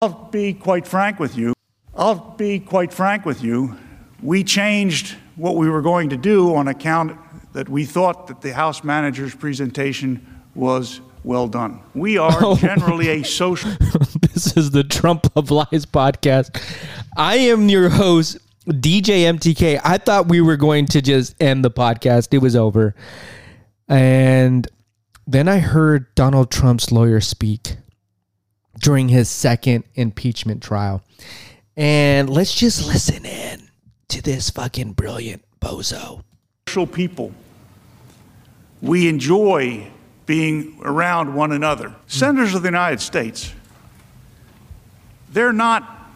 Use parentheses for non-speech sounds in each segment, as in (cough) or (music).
I'll be quite frank with you. I'll be quite frank with you. We changed what we were going to do on account that we thought that the House manager's presentation was well done. We are (laughs) oh. generally a social. (laughs) this is the Trump of Lies podcast. I am your host, DJ MTK. I thought we were going to just end the podcast, it was over. And then I heard Donald Trump's lawyer speak during his second impeachment trial. And let's just listen in to this fucking brilliant bozo. People. We enjoy being around one another. Senators of the United States, they're not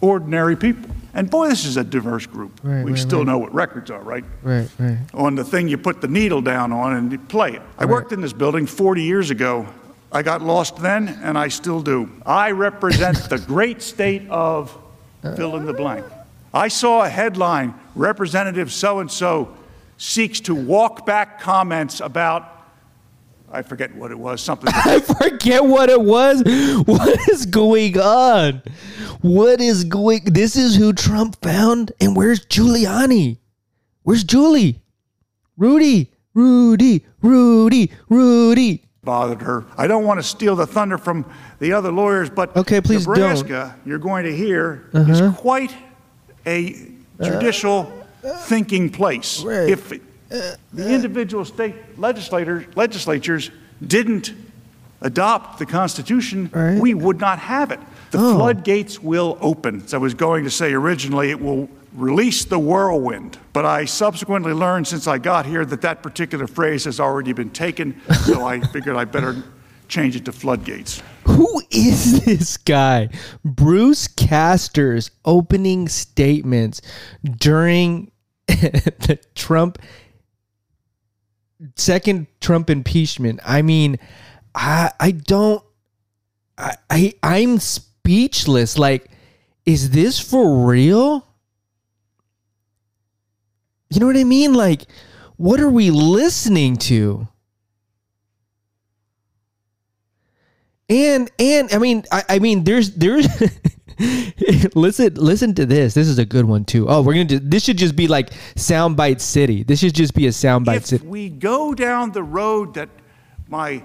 ordinary people. And boy, this is a diverse group. Right, we right, still right. know what records are, right? Right, right. On the thing you put the needle down on and you play it. I worked in this building 40 years ago. I got lost then, and I still do. I represent the great state of fill in the blank. I saw a headline Representative so and so seeks to walk back comments about, I forget what it was, something. (laughs) I forget what it was. What is going on? What is going This is who Trump found and where's Giuliani? Where's Julie? Rudy, Rudy, Rudy, Rudy. Bothered her. I don't want to steal the thunder from the other lawyers, but Okay, please don't. Uh-huh. Nebraska, you're going to hear, uh-huh. is quite a uh, judicial uh, thinking place. Right. If uh, the individual state legislators, legislatures didn't adopt the Constitution, Right. we would not have it. The Oh. floodgates will open. As I was going to say originally, it will release the whirlwind. But I subsequently learned since I got here that that particular phrase has already been taken, so I (laughs) figured I better change it to floodgates. Who is (laughs) this guy? Bruce Castor's opening statements during (laughs) the Trump second Trump impeachment. I mean, I I don't I, I I'm speechless. Like, is this for real? You know what I mean? Like, what are we listening to? And and I mean I, I mean there's there's (laughs) listen listen to this. This is a good one too. Oh, we're gonna do this should just be like soundbite city. This should just be a soundbite city. If city. we go down the road that my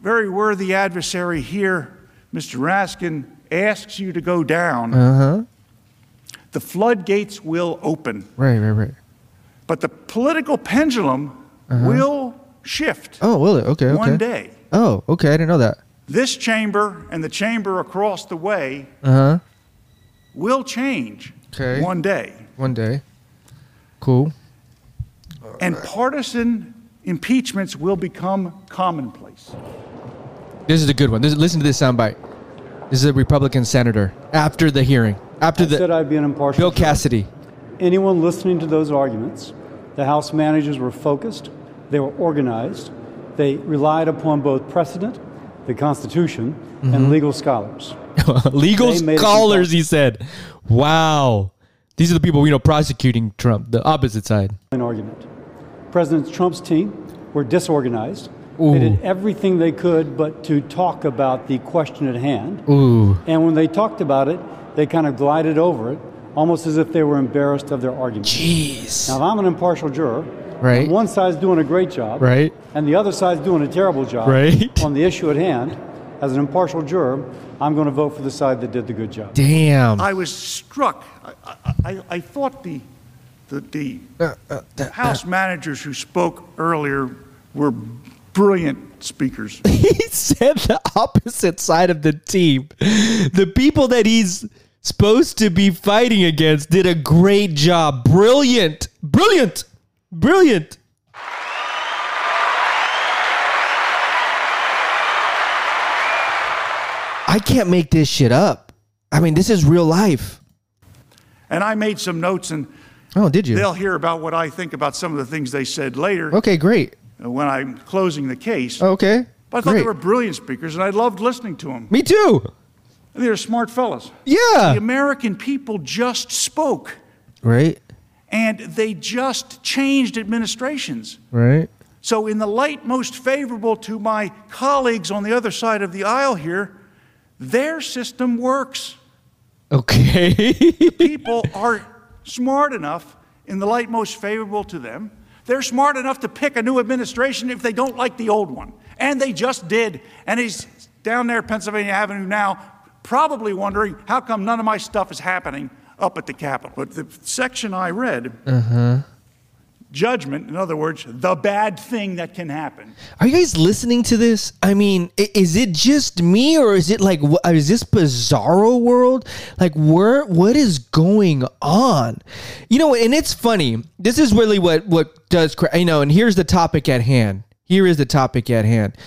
very worthy adversary here, Mr. Raskin, asks you to go down, Uh-huh. the floodgates will open. Right, right, right. But the political pendulum will shift Uh-huh. Oh, will it? Okay, okay. one day. Oh, okay. I didn't know that. This chamber and the chamber across the way Uh-huh. will change Okay. one day. One day. Cool. And partisan impeachments will become commonplace. This is a good one. This, listen to this soundbite. This is a Republican senator after the hearing. After I said I'd be an impartial. Bill judge. Anyone listening to those arguments, the House managers were focused, they were organized, they relied upon both precedent, the Constitution, Mm-hmm. and legal scholars. (laughs) Legal scholars, he said. Wow. These are the people, you know, prosecuting Trump, the opposite side. An argument. President Trump's team were disorganized. Ooh. They did everything they could but to talk about the question at hand. Ooh. And when they talked about it, they kind of glided over it, almost as if they were embarrassed of their argument. Jeez. Now, if I'm an impartial juror, Right. and one side's doing a great job, Right. and the other side's doing a terrible job Right. (laughs) on the issue at hand, as an impartial juror, I'm going to vote for the side that did the good job. Damn. I was struck. I, I, I, I thought the, the, the Uh, House managers who spoke earlier were brilliant speakers. (laughs) he said the opposite side of the team. The people that he's supposed to be fighting against did a great job. Brilliant. Brilliant. Brilliant. I can't make this shit up. I mean, this is real life. And I made some notes, and Oh, did you? they'll hear about what I think about some of the things they said later Okay, great. uh, when I'm closing the case. Okay. But I thought great. they were brilliant speakers, and I loved listening to them. Me too. And they were smart fellows. Yeah. The American people just spoke, Right. and they just changed administrations. Right. So, in the light most favorable to my colleagues on the other side of the aisle here, Their system works. Okay. (laughs) People are smart enough, in the light most favorable to them, they're smart enough to pick a new administration if they don't like the old one. And they just did. And he's down there, Pennsylvania Avenue now, probably wondering how come none of my stuff is happening up at the Capitol. But the section I read, mm-hmm. judgment, in other words, the bad thing that can happen. Are you guys listening to this? I mean, is it just me or is it like, is this bizarro world? Like where what is going on? You know, and it's funny. This is really what what does cra- you know, and here's the topic at hand. Here is the topic at hand.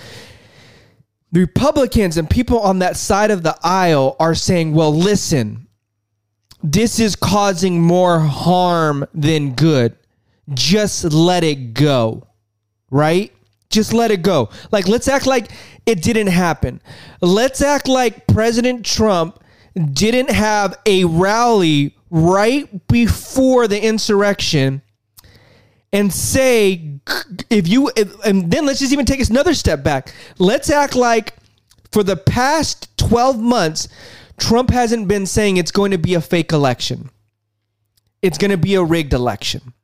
Republicans and people on that side of the aisle are saying, "Well, listen, this is causing more harm than good. Just let it go." right? Just let it go. Like, let's act like it didn't happen. Let's act like President Trump didn't have a rally right before the insurrection and say, if you, and then let's just even take us another step back. Let's act like for the past 12 months, Trump hasn't been saying it's going to be a fake election, it's going to be a rigged election.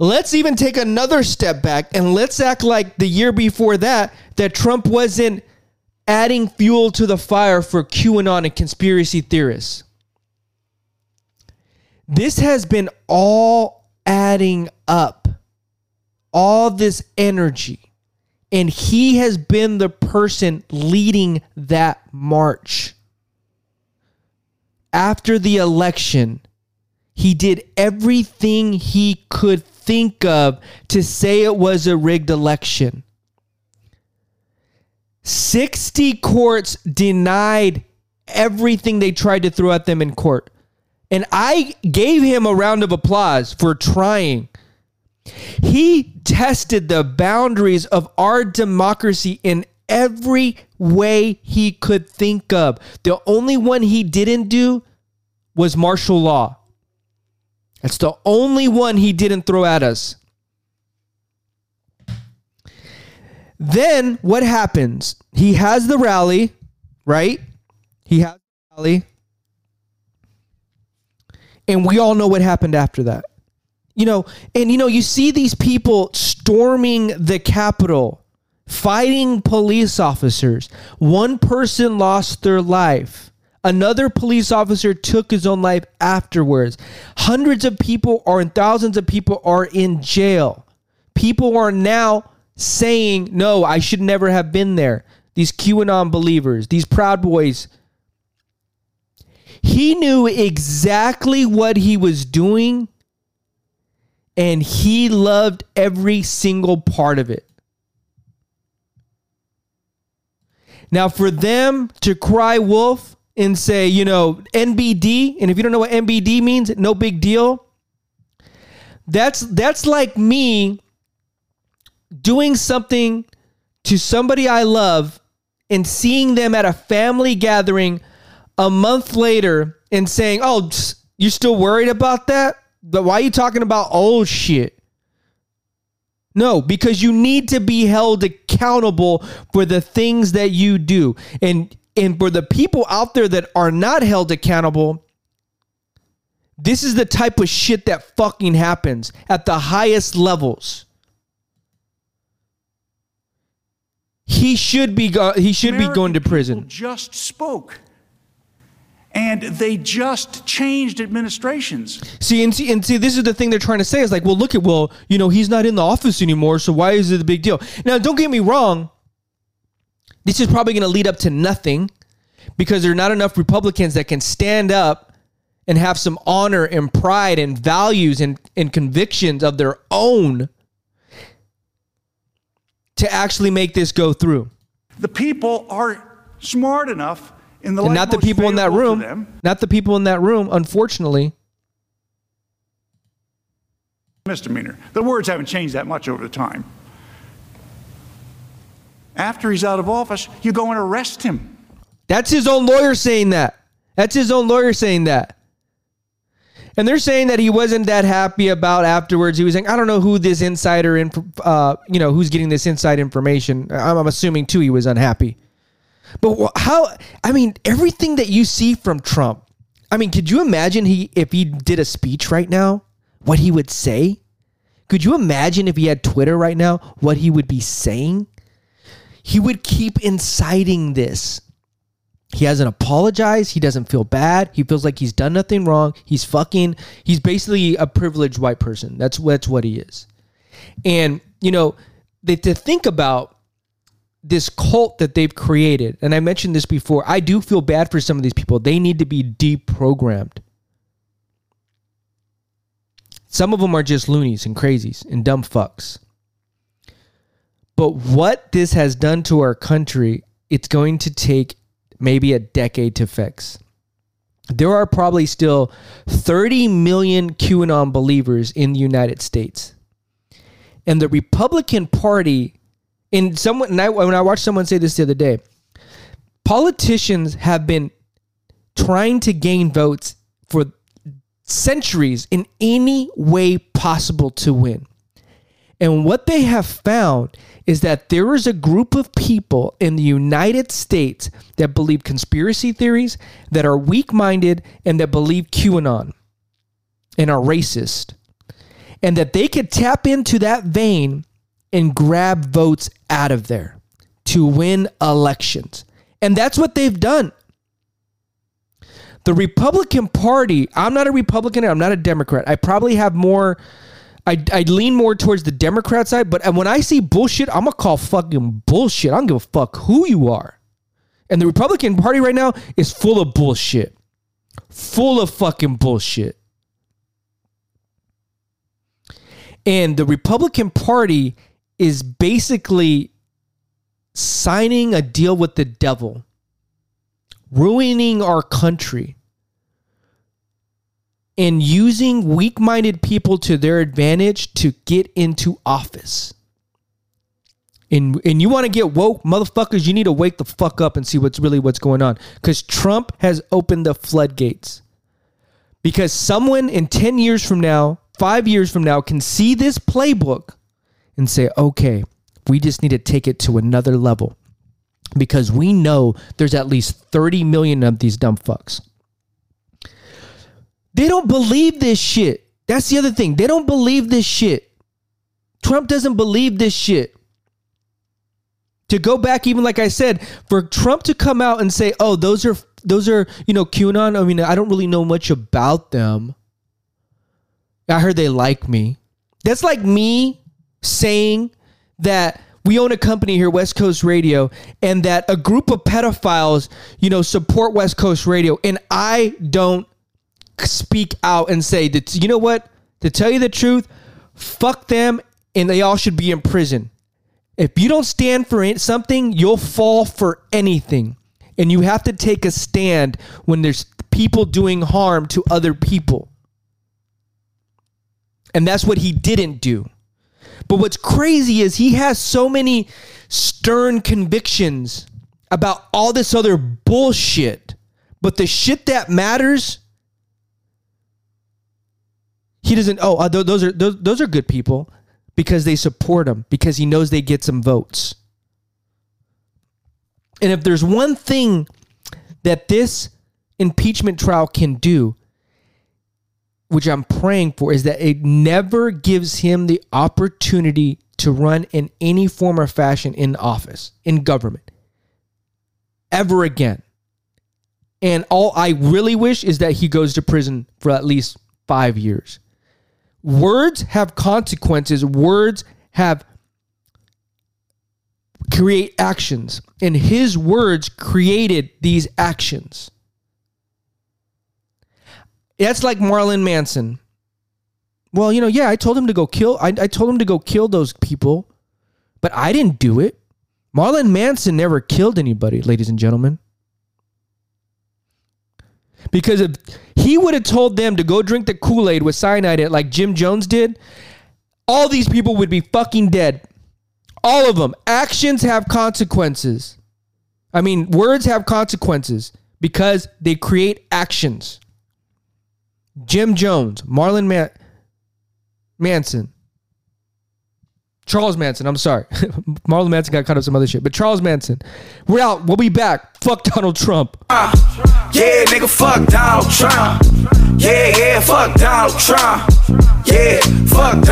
Let's even take another step back and let's act like the year before that that Trump wasn't adding fuel to the fire for QAnon and conspiracy theorists. This has been all adding up. All this energy. And he has been the person leading that march. After the election, he did everything he could think of to say it was a rigged election. 60 courts denied everything they tried to throw at them in court. And I gave him a round of applause for trying. He tested the boundaries of our democracy in every way he could think of. The only one he didn't do was martial law. That's the only one he didn't throw at us. Then what happens? He has the rally, right? He has the rally. And we all know what happened after that. You know, and you know, you see these people storming the Capitol, fighting police officers. One person lost their life. Another police officer took his own life afterwards. Hundreds of people or and thousands of people are in jail. People are now saying, no, I should never have been there. These QAnon believers, these Proud Boys. He knew exactly what he was doing, and he loved every single part of it. Now, for them to cry wolf and say, you know, NBD, and if you don't know what NBD means, no big deal. That's that's like me doing something to somebody I love and seeing them at a family gathering a month later and saying, "Oh, you're still worried about that? But why are you talking about old shit?" No, because you need to be held accountable for the things that you do. And and for the people out there that are not held accountable, this is the type of shit that fucking happens at the highest levels. He should be go- he should be going to prison. Just spoke. And they just changed administrations. See and see and see this is the thing they're trying to say is like, well, look at well, you know, he's not in the office anymore, so why is it a big deal? Now, don't get me wrong. This is probably going to lead up to nothing because there are not enough Republicans that can stand up and have some honor and pride and values and, and convictions of their own to actually make this go through. The people are smart enough in the not the people in that room. Not the people in that room, unfortunately. Misdemeanor. The words haven't changed that much over the time. After he's out of office, you go and arrest him. That's his own lawyer saying that. That's his own lawyer saying that. And they're saying that he wasn't that happy about afterwards. He was saying, I don't know who this insider, inf- uh, you know, who's getting this inside information. I'm, I'm assuming too he was unhappy. But how? I mean, everything that you see from Trump. I mean, could you imagine he if he did a speech right now, what he would say? Could you imagine if he had Twitter right now, what he would be saying? He would keep inciting this. He hasn't apologized. He doesn't feel bad. He feels like he's done nothing wrong. He's fucking. He's basically a privileged white person. That's that's what he is. And you know, they, to think about this cult that they've created, and I mentioned this before. I do feel bad for some of these people. They need to be deprogrammed. Some of them are just loonies and crazies and dumb fucks. But what this has done to our country, it's going to take maybe a decade to fix. There are probably still 30 million QAnon believers in the United States. And the Republican Party, in someone, and I, when I watched someone say this the other day, politicians have been trying to gain votes for centuries in any way possible to win. And what they have found is that there is a group of people in the United States that believe conspiracy theories, that are weak minded, and that believe QAnon and are racist. And that they could tap into that vein and grab votes out of there to win elections. And that's what they've done. The Republican Party, I'm not a Republican, I'm not a Democrat. I probably have more I, I lean more towards the Democrat side, but when I see bullshit, I'm gonna call fucking bullshit. I don't give a fuck who you are. And the Republican Party right now is full of bullshit. Full of fucking bullshit. And the Republican Party is basically signing a deal with the devil, ruining our country and using weak minded people to their advantage to get into office. And, and you want to get woke, motherfuckers, you need to wake the fuck up and see what's really what's going on. Because Trump has opened the floodgates. Because someone in 10 years from now, five years from now, can see this playbook and say, okay, we just need to take it to another level. Because we know there's at least 30 million of these dumb fucks. They don't believe this shit. That's the other thing. They don't believe this shit. Trump doesn't believe this shit. To go back, even like I said, for Trump to come out and say, "Oh, those are those are you know QAnon." I mean, I don't really know much about them. I heard they like me. That's like me saying that we own a company here, West Coast Radio, and that a group of pedophiles, you know, support West Coast Radio, and I don't speak out and say that you know what? To tell you the truth fuck them and they all should be in prison. If you don't stand for something you'll fall for anything. And you have to take a stand when there's people doing harm to other people. And that's what he didn't do but what's crazy is he has so many stern convictions about all this other bullshit but the shit that matters he doesn't. Oh, uh, those are those, those are good people because they support him because he knows they get some votes. And if there's one thing that this impeachment trial can do, which I'm praying for, is that it never gives him the opportunity to run in any form or fashion in office, in government, ever again. And all I really wish is that he goes to prison for at least five years. Words have consequences. Words have create actions. And his words created these actions. That's like Marlon Manson. Well, you know, yeah, I told him to go kill I, I told him to go kill those people, but I didn't do it. Marlon Manson never killed anybody, ladies and gentlemen. Because if he would have told them to go drink the Kool Aid with cyanide it like Jim Jones did, all these people would be fucking dead. All of them. Actions have consequences. I mean, words have consequences because they create actions. Jim Jones, Marlon Man- Manson, Charles Manson. I'm sorry. (laughs) Marlon Manson got caught up some other shit. But Charles Manson. We're out. We'll be back. Fuck Donald Trump. Yeah, nigga, fuck Donald Trump. Yeah, yeah, fuck Donald Trump. Yeah, fuck Donald